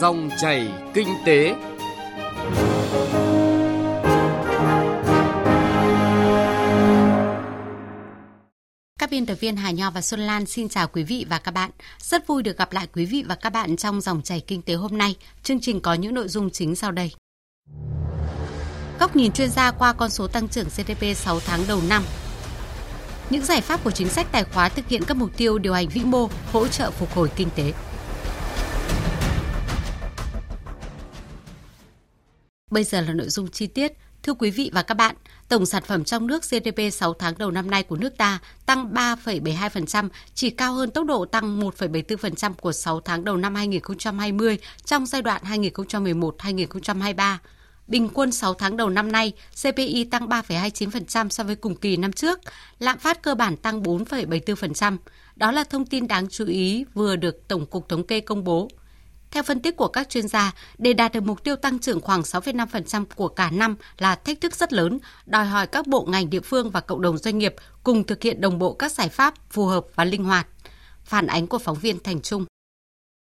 Dòng chảy kinh tế. Các biên tập viên Hà Nho và Xuân Lan xin chào quý vị và các bạn. Rất vui được gặp lại quý vị và các bạn trong dòng chảy kinh tế hôm nay. Chương trình có những nội dung chính sau đây. Góc nhìn chuyên gia qua con số tăng trưởng GDP 6 tháng đầu năm. Những giải pháp của chính sách tài khóa thực hiện các mục tiêu điều hành vĩ mô, hỗ trợ phục hồi kinh tế. Bây giờ là nội dung chi tiết. Thưa quý vị và các bạn, tổng sản phẩm trong nước GDP 6 tháng đầu năm nay của nước ta tăng 3,72%, chỉ cao hơn tốc độ tăng 1,74% của 6 tháng đầu năm 2020 trong giai đoạn 2011-2023. Bình quân 6 tháng đầu năm nay, CPI tăng 3,29% so với cùng kỳ năm trước, lạm phát cơ bản tăng 4,74%. Đó là thông tin đáng chú ý vừa được Tổng cục Thống kê công bố. Theo phân tích của các chuyên gia, để đạt được mục tiêu tăng trưởng khoảng 6,5% của cả năm là thách thức rất lớn, đòi hỏi các bộ ngành địa phương và cộng đồng doanh nghiệp cùng thực hiện đồng bộ các giải pháp phù hợp và linh hoạt. Phản ánh của phóng viên Thành Trung.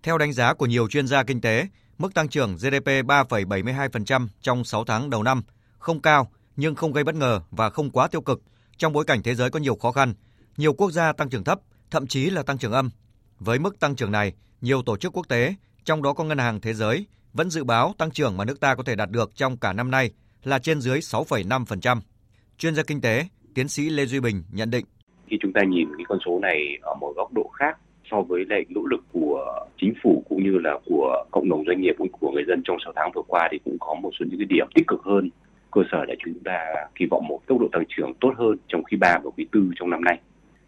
Theo đánh giá của nhiều chuyên gia kinh tế, mức tăng trưởng GDP 3,72% trong 6 tháng đầu năm không cao nhưng không gây bất ngờ và không quá tiêu cực trong bối cảnh thế giới có nhiều khó khăn, nhiều quốc gia tăng trưởng thấp, thậm chí là tăng trưởng âm. Với mức tăng trưởng này, nhiều tổ chức quốc tế trong đó có Ngân hàng Thế giới, vẫn dự báo tăng trưởng mà nước ta có thể đạt được trong cả năm nay là trên dưới 6,5%. Chuyên gia kinh tế, tiến sĩ Lê Duy Bình nhận định. Khi chúng ta nhìn cái con số này ở một góc độ khác so với lại nỗ lực của chính phủ cũng như là của cộng đồng doanh nghiệp cũng của người dân trong 6 tháng vừa qua thì cũng có một số những cái điểm tích cực hơn. Cơ sở để chúng ta kỳ vọng một tốc độ tăng trưởng tốt hơn trong quý 3 và quý 4 trong năm nay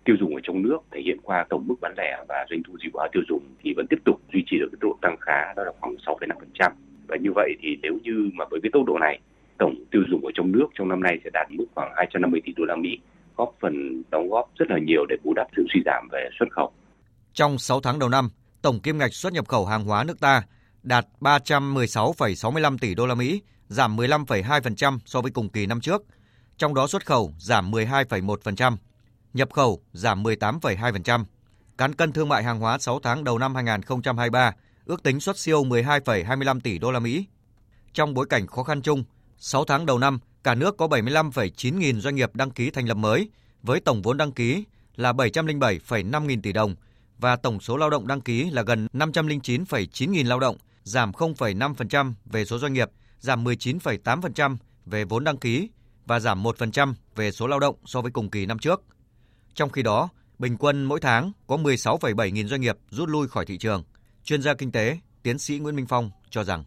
tiêu dùng ở trong nước thể hiện qua tổng mức bán lẻ và doanh thu dịch vụ tiêu dùng thì vẫn tiếp tục duy trì được cái độ tăng khá đó là khoảng 6,5% và như vậy thì nếu như mà với cái tốc độ này tổng tiêu dùng ở trong nước trong năm nay sẽ đạt mức khoảng 250 tỷ đô la Mỹ góp phần đóng góp rất là nhiều để bù đắp sự suy giảm về xuất khẩu. Trong 6 tháng đầu năm, tổng kim ngạch xuất nhập khẩu hàng hóa nước ta đạt 316,65 tỷ đô la Mỹ, giảm 15,2% so với cùng kỳ năm trước. Trong đó xuất khẩu giảm 12,1%, nhập khẩu giảm 18,2%. Cán cân thương mại hàng hóa 6 tháng đầu năm 2023 ước tính xuất siêu 12,25 tỷ đô la Mỹ. Trong bối cảnh khó khăn chung, 6 tháng đầu năm, cả nước có 75,9 nghìn doanh nghiệp đăng ký thành lập mới với tổng vốn đăng ký là 707,5 nghìn tỷ đồng và tổng số lao động đăng ký là gần 509,9 nghìn lao động, giảm 0,5% về số doanh nghiệp, giảm 19,8% về vốn đăng ký và giảm 1% về số lao động so với cùng kỳ năm trước. Trong khi đó, bình quân mỗi tháng có 16,7 nghìn doanh nghiệp rút lui khỏi thị trường. Chuyên gia kinh tế, tiến sĩ Nguyễn Minh Phong cho rằng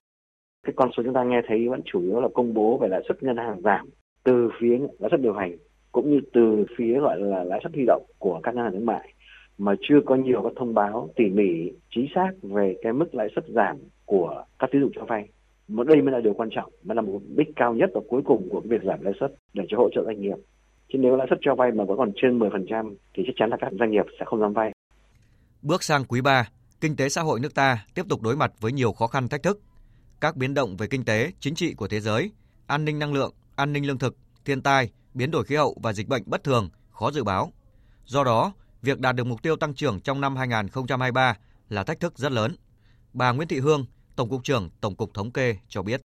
cái con số chúng ta nghe thấy vẫn chủ yếu là công bố về lãi suất ngân hàng giảm từ phía lãi suất điều hành cũng như từ phía gọi là lãi suất huy động của các ngân hàng thương mại mà chưa có nhiều các thông báo tỉ mỉ chính xác về cái mức lãi suất giảm của các tín dụng cho vay. Mà đây mới là điều quan trọng, mà là một mục đích cao nhất và cuối cùng của việc giảm lãi suất để cho hỗ trợ doanh nghiệp. Chứ nếu lãi suất cho vay mà vẫn còn trên 10% thì chắc chắn là các doanh nghiệp sẽ không dám vay. Bước sang quý 3, kinh tế xã hội nước ta tiếp tục đối mặt với nhiều khó khăn thách thức. Các biến động về kinh tế, chính trị của thế giới, an ninh năng lượng, an ninh lương thực, thiên tai, biến đổi khí hậu và dịch bệnh bất thường khó dự báo. Do đó, việc đạt được mục tiêu tăng trưởng trong năm 2023 là thách thức rất lớn. Bà Nguyễn Thị Hương, Tổng cục trưởng Tổng cục Thống kê cho biết.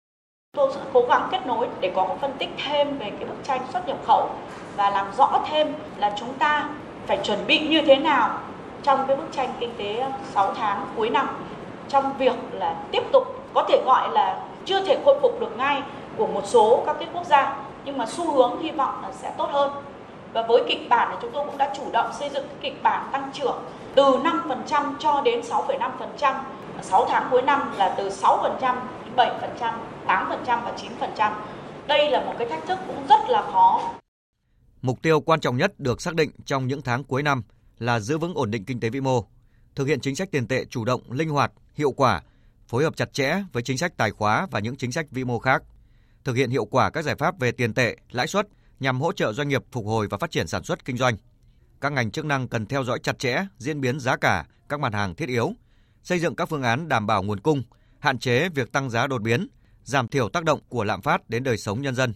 Tôi sẽ cố gắng kết nối để có phân tích thêm về cái bức tranh xuất nhập khẩu và làm rõ thêm là chúng ta phải chuẩn bị như thế nào trong cái bức tranh kinh tế ờ, 6 tháng cuối năm trong việc là tiếp tục có thể gọi là chưa thể khôi phục được ngay của một số các cái quốc gia nhưng mà xu hướng hy vọng là sẽ tốt hơn và với kịch bản thì chúng tôi cũng đã chủ động xây dựng cái kịch bản tăng trưởng từ 5% cho đến 6,5%. 6 tháng cuối năm là từ 6%, 7%, 8% và 9%. Đây là một cái thách thức cũng rất là khó. Mục tiêu quan trọng nhất được xác định trong những tháng cuối năm là giữ vững ổn định kinh tế vĩ mô, thực hiện chính sách tiền tệ chủ động, linh hoạt, hiệu quả, phối hợp chặt chẽ với chính sách tài khóa và những chính sách vĩ mô khác, thực hiện hiệu quả các giải pháp về tiền tệ, lãi suất nhằm hỗ trợ doanh nghiệp phục hồi và phát triển sản xuất kinh doanh. Các ngành chức năng cần theo dõi chặt chẽ diễn biến giá cả các mặt hàng thiết yếu, xây dựng các phương án đảm bảo nguồn cung, hạn chế việc tăng giá đột biến, giảm thiểu tác động của lạm phát đến đời sống nhân dân.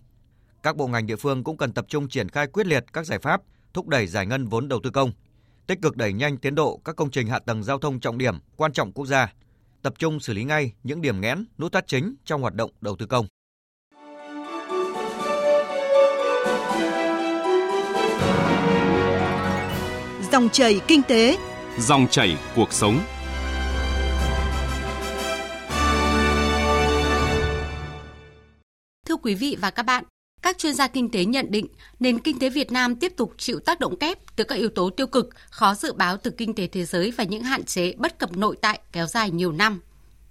Các bộ ngành địa phương cũng cần tập trung triển khai quyết liệt các giải pháp thúc đẩy giải ngân vốn đầu tư công, tích cực đẩy nhanh tiến độ các công trình hạ tầng giao thông trọng điểm quan trọng quốc gia, tập trung xử lý ngay những điểm nghẽn, nút thắt chính trong hoạt động đầu tư công. Dòng chảy kinh tế, dòng chảy cuộc sống. Thưa quý vị và các bạn, các chuyên gia kinh tế nhận định nền kinh tế Việt Nam tiếp tục chịu tác động kép từ các yếu tố tiêu cực, khó dự báo từ kinh tế thế giới và những hạn chế bất cập nội tại kéo dài nhiều năm.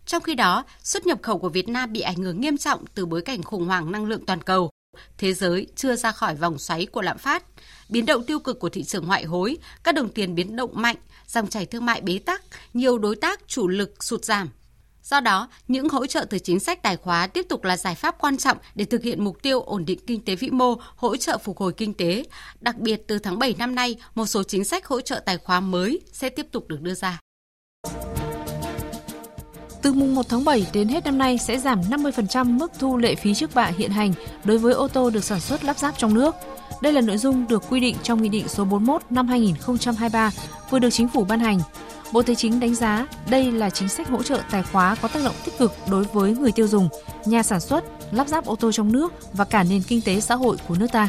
Trong khi đó, xuất nhập khẩu của Việt Nam bị ảnh hưởng nghiêm trọng từ bối cảnh khủng hoảng năng lượng toàn cầu. Thế giới chưa ra khỏi vòng xoáy của lạm phát, biến động tiêu cực của thị trường ngoại hối, các đồng tiền biến động mạnh, dòng chảy thương mại bế tắc, nhiều đối tác chủ lực sụt giảm. Do đó, những hỗ trợ từ chính sách tài khóa tiếp tục là giải pháp quan trọng để thực hiện mục tiêu ổn định kinh tế vĩ mô, hỗ trợ phục hồi kinh tế. Đặc biệt từ tháng 7 năm nay, một số chính sách hỗ trợ tài khóa mới sẽ tiếp tục được đưa ra. Từ mùng 1 tháng 7 đến hết năm nay sẽ giảm 50% mức thu lệ phí trước bạ hiện hành đối với ô tô được sản xuất lắp ráp trong nước. Đây là nội dung được quy định trong Nghị định số 41 năm 2023 vừa được Chính phủ ban hành. Bộ Tài chính đánh giá đây là chính sách hỗ trợ tài khóa có tác động tích cực đối với người tiêu dùng, nhà sản xuất, lắp ráp ô tô trong nước và cả nền kinh tế xã hội của nước ta.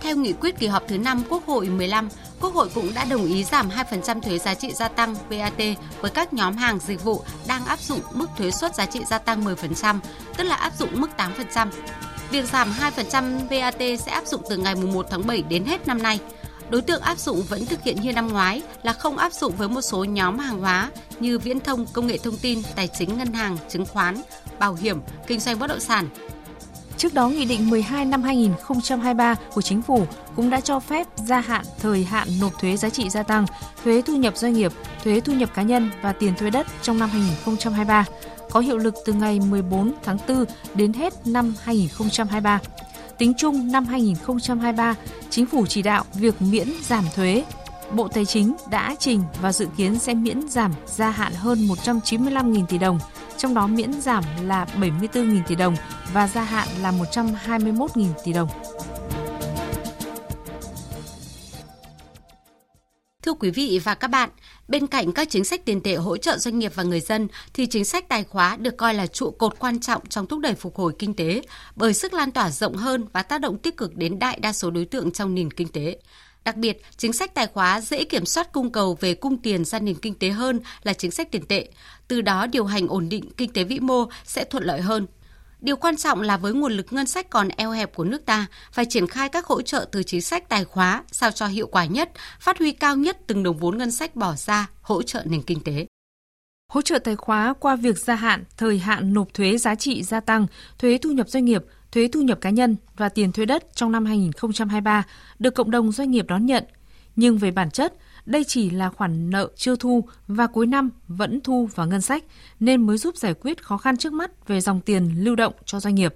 Theo nghị quyết kỳ họp thứ 5 Quốc hội 15, Quốc hội cũng đã đồng ý giảm 2% thuế giá trị gia tăng VAT với các nhóm hàng dịch vụ đang áp dụng mức thuế suất giá trị gia tăng 10%, tức là áp dụng mức 8%. Việc giảm 2% VAT sẽ áp dụng từ ngày 1 tháng 7 đến hết năm nay. Đối tượng áp dụng vẫn thực hiện như năm ngoái là không áp dụng với một số nhóm hàng hóa như viễn thông, công nghệ thông tin, tài chính, ngân hàng, chứng khoán, bảo hiểm, kinh doanh bất động sản, Trước đó, Nghị định 12 năm 2023 của Chính phủ cũng đã cho phép gia hạn thời hạn nộp thuế giá trị gia tăng, thuế thu nhập doanh nghiệp, thuế thu nhập cá nhân và tiền thuê đất trong năm 2023, có hiệu lực từ ngày 14 tháng 4 đến hết năm 2023. Tính chung năm 2023, Chính phủ chỉ đạo việc miễn giảm thuế Bộ Tài chính đã trình và dự kiến sẽ miễn giảm gia hạn hơn 195.000 tỷ đồng, trong đó miễn giảm là 74.000 tỷ đồng và gia hạn là 121.000 tỷ đồng. Quý vị và các bạn, bên cạnh các chính sách tiền tệ hỗ trợ doanh nghiệp và người dân thì chính sách tài khóa được coi là trụ cột quan trọng trong thúc đẩy phục hồi kinh tế bởi sức lan tỏa rộng hơn và tác động tích cực đến đại đa số đối tượng trong nền kinh tế. Đặc biệt, chính sách tài khóa dễ kiểm soát cung cầu về cung tiền ra nền kinh tế hơn là chính sách tiền tệ. Từ đó điều hành ổn định kinh tế vĩ mô sẽ thuận lợi hơn. Điều quan trọng là với nguồn lực ngân sách còn eo hẹp của nước ta, phải triển khai các hỗ trợ từ chính sách tài khóa sao cho hiệu quả nhất, phát huy cao nhất từng đồng vốn ngân sách bỏ ra hỗ trợ nền kinh tế. Hỗ trợ tài khóa qua việc gia hạn, thời hạn nộp thuế giá trị gia tăng, thuế thu nhập doanh nghiệp, thuế thu nhập cá nhân và tiền thuế đất trong năm 2023 được cộng đồng doanh nghiệp đón nhận. Nhưng về bản chất, đây chỉ là khoản nợ chưa thu và cuối năm vẫn thu vào ngân sách nên mới giúp giải quyết khó khăn trước mắt về dòng tiền lưu động cho doanh nghiệp.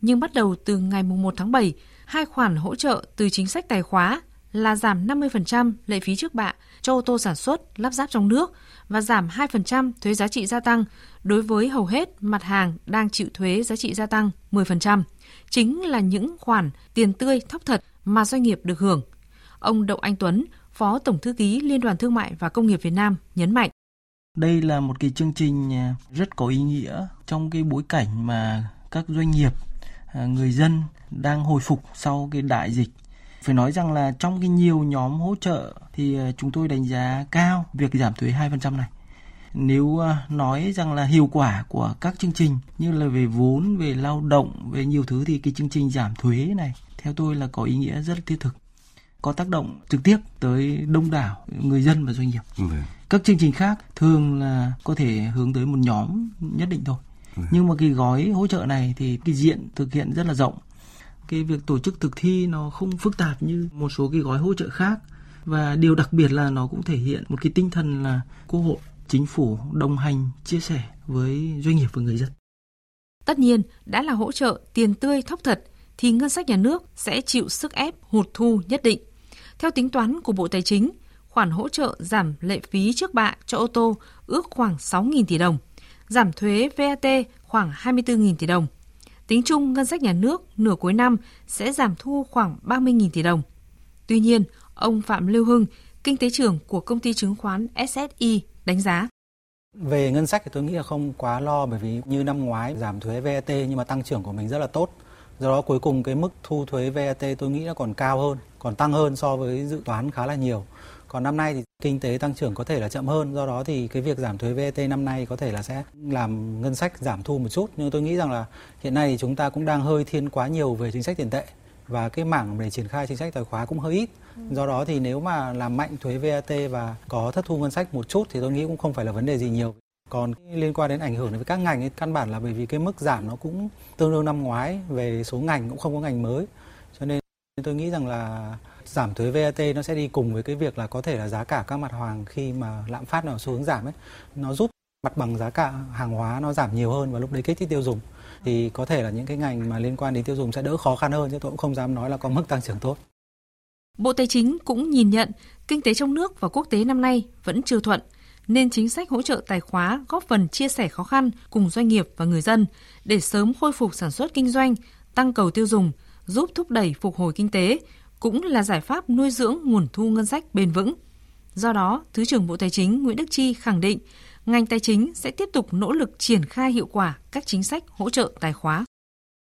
Nhưng bắt đầu từ ngày 1 tháng 7, hai khoản hỗ trợ từ chính sách tài khóa là giảm 50% lệ phí trước bạ cho ô tô sản xuất, lắp ráp trong nước và giảm 2% thuế giá trị gia tăng đối với hầu hết mặt hàng đang chịu thuế giá trị gia tăng 10%. Chính là những khoản tiền tươi thóc thật mà doanh nghiệp được hưởng. Ông Đậu Anh Tuấn, Phó Tổng Thư ký Liên đoàn Thương mại và Công nghiệp Việt Nam nhấn mạnh. Đây là một cái chương trình à, rất có ý nghĩa trong cái bối cảnh mà các doanh nghiệp, à, người dân đang hồi phục sau cái đại dịch phải nói rằng là trong cái nhiều nhóm hỗ trợ thì à, chúng tôi đánh giá cao việc giảm thuế 2% này. Nếu nói rằng là hiệu quả của các chương trình như là về vốn, về lao động, về nhiều thứ thì cái chương trình giảm thuế này theo tôi là có ý nghĩa rất thiết thực có tác động trực tiếp tới đông đảo người dân và doanh nghiệp. Vâng. Các chương trình khác thường là có thể hướng tới một nhóm nhất định thôi. Vâng. Nhưng mà cái gói hỗ trợ này thì cái diện thực hiện rất là rộng. Cái việc tổ chức thực thi nó không phức tạp như một số cái gói hỗ trợ khác và điều đặc biệt là nó cũng thể hiện một cái tinh thần là quốc hội, chính phủ đồng hành chia sẻ với doanh nghiệp và người dân. Tất nhiên, đã là hỗ trợ tiền tươi thóc thật thì ngân sách nhà nước sẽ chịu sức ép hụt thu nhất định. Theo tính toán của Bộ Tài chính, khoản hỗ trợ giảm lệ phí trước bạ cho ô tô ước khoảng 6.000 tỷ đồng, giảm thuế VAT khoảng 24.000 tỷ đồng. Tính chung ngân sách nhà nước nửa cuối năm sẽ giảm thu khoảng 30.000 tỷ đồng. Tuy nhiên, ông Phạm Lưu Hưng, kinh tế trưởng của công ty chứng khoán SSI đánh giá Về ngân sách thì tôi nghĩ là không quá lo bởi vì như năm ngoái giảm thuế VAT nhưng mà tăng trưởng của mình rất là tốt. Do đó cuối cùng cái mức thu thuế VAT tôi nghĩ là còn cao hơn, còn tăng hơn so với dự toán khá là nhiều. Còn năm nay thì kinh tế tăng trưởng có thể là chậm hơn, do đó thì cái việc giảm thuế VAT năm nay có thể là sẽ làm ngân sách giảm thu một chút. Nhưng tôi nghĩ rằng là hiện nay thì chúng ta cũng đang hơi thiên quá nhiều về chính sách tiền tệ và cái mảng để triển khai chính sách tài khóa cũng hơi ít. Do đó thì nếu mà làm mạnh thuế VAT và có thất thu ngân sách một chút thì tôi nghĩ cũng không phải là vấn đề gì nhiều. Còn liên quan đến ảnh hưởng đến các ngành ấy, căn bản là bởi vì cái mức giảm nó cũng tương đương năm ngoái về số ngành cũng không có ngành mới. Cho nên tôi nghĩ rằng là giảm thuế VAT nó sẽ đi cùng với cái việc là có thể là giá cả các mặt hàng khi mà lạm phát nó xu hướng giảm ấy, nó giúp mặt bằng giá cả hàng hóa nó giảm nhiều hơn và lúc đấy kích thích tiêu dùng thì có thể là những cái ngành mà liên quan đến tiêu dùng sẽ đỡ khó khăn hơn chứ tôi cũng không dám nói là có mức tăng trưởng tốt. Bộ Tài chính cũng nhìn nhận kinh tế trong nước và quốc tế năm nay vẫn chưa thuận, nên chính sách hỗ trợ tài khóa góp phần chia sẻ khó khăn cùng doanh nghiệp và người dân để sớm khôi phục sản xuất kinh doanh, tăng cầu tiêu dùng, giúp thúc đẩy phục hồi kinh tế, cũng là giải pháp nuôi dưỡng nguồn thu ngân sách bền vững. Do đó, Thứ trưởng Bộ Tài chính Nguyễn Đức Chi khẳng định ngành tài chính sẽ tiếp tục nỗ lực triển khai hiệu quả các chính sách hỗ trợ tài khóa.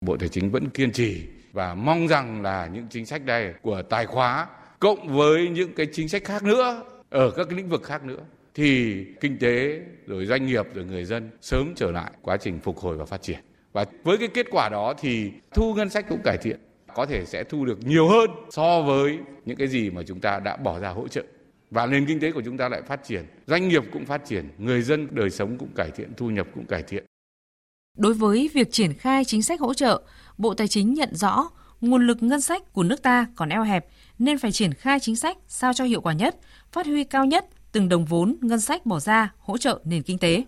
Bộ Tài chính vẫn kiên trì và mong rằng là những chính sách này của tài khóa cộng với những cái chính sách khác nữa ở các cái lĩnh vực khác nữa thì kinh tế rồi doanh nghiệp rồi người dân sớm trở lại quá trình phục hồi và phát triển. Và với cái kết quả đó thì thu ngân sách cũng cải thiện, có thể sẽ thu được nhiều hơn so với những cái gì mà chúng ta đã bỏ ra hỗ trợ. Và nền kinh tế của chúng ta lại phát triển, doanh nghiệp cũng phát triển, người dân đời sống cũng cải thiện, thu nhập cũng cải thiện. Đối với việc triển khai chính sách hỗ trợ, Bộ Tài chính nhận rõ nguồn lực ngân sách của nước ta còn eo hẹp nên phải triển khai chính sách sao cho hiệu quả nhất, phát huy cao nhất từng đồng vốn ngân sách bỏ ra hỗ trợ nền kinh tế.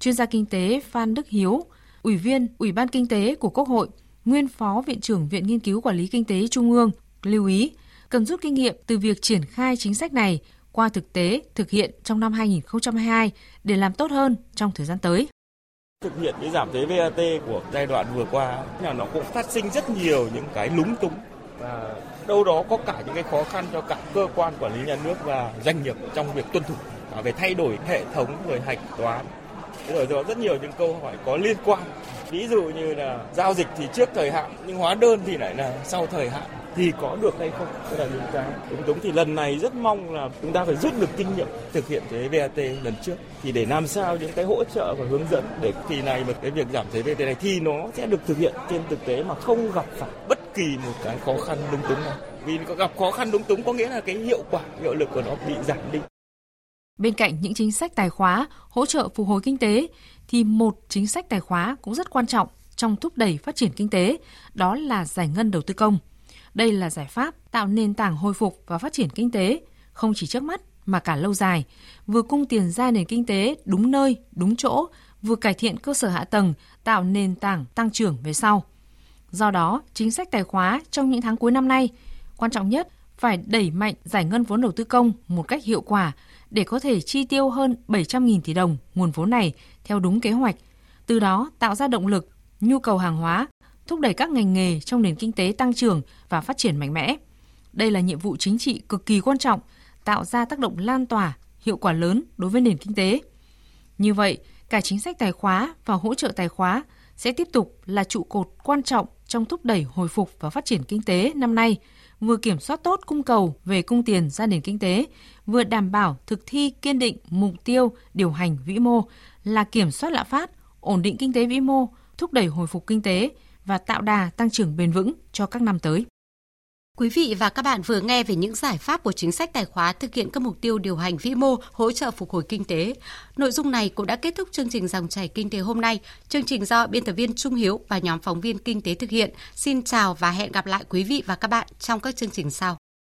Chuyên gia kinh tế Phan Đức Hiếu, Ủy viên Ủy ban Kinh tế của Quốc hội, nguyên Phó Viện trưởng Viện Nghiên cứu Quản lý Kinh tế Trung ương lưu ý cần rút kinh nghiệm từ việc triển khai chính sách này qua thực tế thực hiện trong năm 2022 để làm tốt hơn trong thời gian tới. Thực hiện cái giảm thuế VAT của giai đoạn vừa qua là nó cũng phát sinh rất nhiều những cái lúng túng và đâu đó có cả những cái khó khăn cho cả cơ quan quản lý nhà nước và doanh nghiệp trong việc tuân thủ về thay đổi hệ thống về hạch toán rồi rồi rất nhiều những câu hỏi có liên quan. Ví dụ như là giao dịch thì trước thời hạn, nhưng hóa đơn thì lại là sau thời hạn. Thì có được hay không? Đây là những cái đúng đúng. Thì lần này rất mong là chúng ta phải rút được kinh nghiệm thực hiện thuế VAT lần trước. Thì để làm sao những cái hỗ trợ và hướng dẫn để kỳ này một cái việc giảm thuế VAT này thì nó sẽ được thực hiện trên thực tế mà không gặp phải bất kỳ một cái khó khăn đúng túng nào. Vì gặp khó khăn đúng túng có nghĩa là cái hiệu quả, hiệu lực của nó bị giảm đi. Bên cạnh những chính sách tài khóa hỗ trợ phục hồi kinh tế thì một chính sách tài khóa cũng rất quan trọng trong thúc đẩy phát triển kinh tế, đó là giải ngân đầu tư công. Đây là giải pháp tạo nền tảng hồi phục và phát triển kinh tế, không chỉ trước mắt mà cả lâu dài, vừa cung tiền ra nền kinh tế đúng nơi, đúng chỗ, vừa cải thiện cơ sở hạ tầng, tạo nền tảng tăng trưởng về sau. Do đó, chính sách tài khóa trong những tháng cuối năm nay, quan trọng nhất phải đẩy mạnh giải ngân vốn đầu tư công một cách hiệu quả để có thể chi tiêu hơn 700.000 tỷ đồng nguồn vốn này theo đúng kế hoạch, từ đó tạo ra động lực, nhu cầu hàng hóa, thúc đẩy các ngành nghề trong nền kinh tế tăng trưởng và phát triển mạnh mẽ. Đây là nhiệm vụ chính trị cực kỳ quan trọng, tạo ra tác động lan tỏa, hiệu quả lớn đối với nền kinh tế. Như vậy, cả chính sách tài khóa và hỗ trợ tài khóa sẽ tiếp tục là trụ cột quan trọng trong thúc đẩy hồi phục và phát triển kinh tế năm nay, vừa kiểm soát tốt cung cầu về cung tiền ra nền kinh tế, vừa đảm bảo thực thi kiên định mục tiêu điều hành vĩ mô là kiểm soát lạm phát, ổn định kinh tế vĩ mô, thúc đẩy hồi phục kinh tế và tạo đà tăng trưởng bền vững cho các năm tới. Quý vị và các bạn vừa nghe về những giải pháp của chính sách tài khóa thực hiện các mục tiêu điều hành vĩ mô, hỗ trợ phục hồi kinh tế. Nội dung này cũng đã kết thúc chương trình dòng chảy kinh tế hôm nay. Chương trình do biên tập viên Trung Hiếu và nhóm phóng viên kinh tế thực hiện. Xin chào và hẹn gặp lại quý vị và các bạn trong các chương trình sau.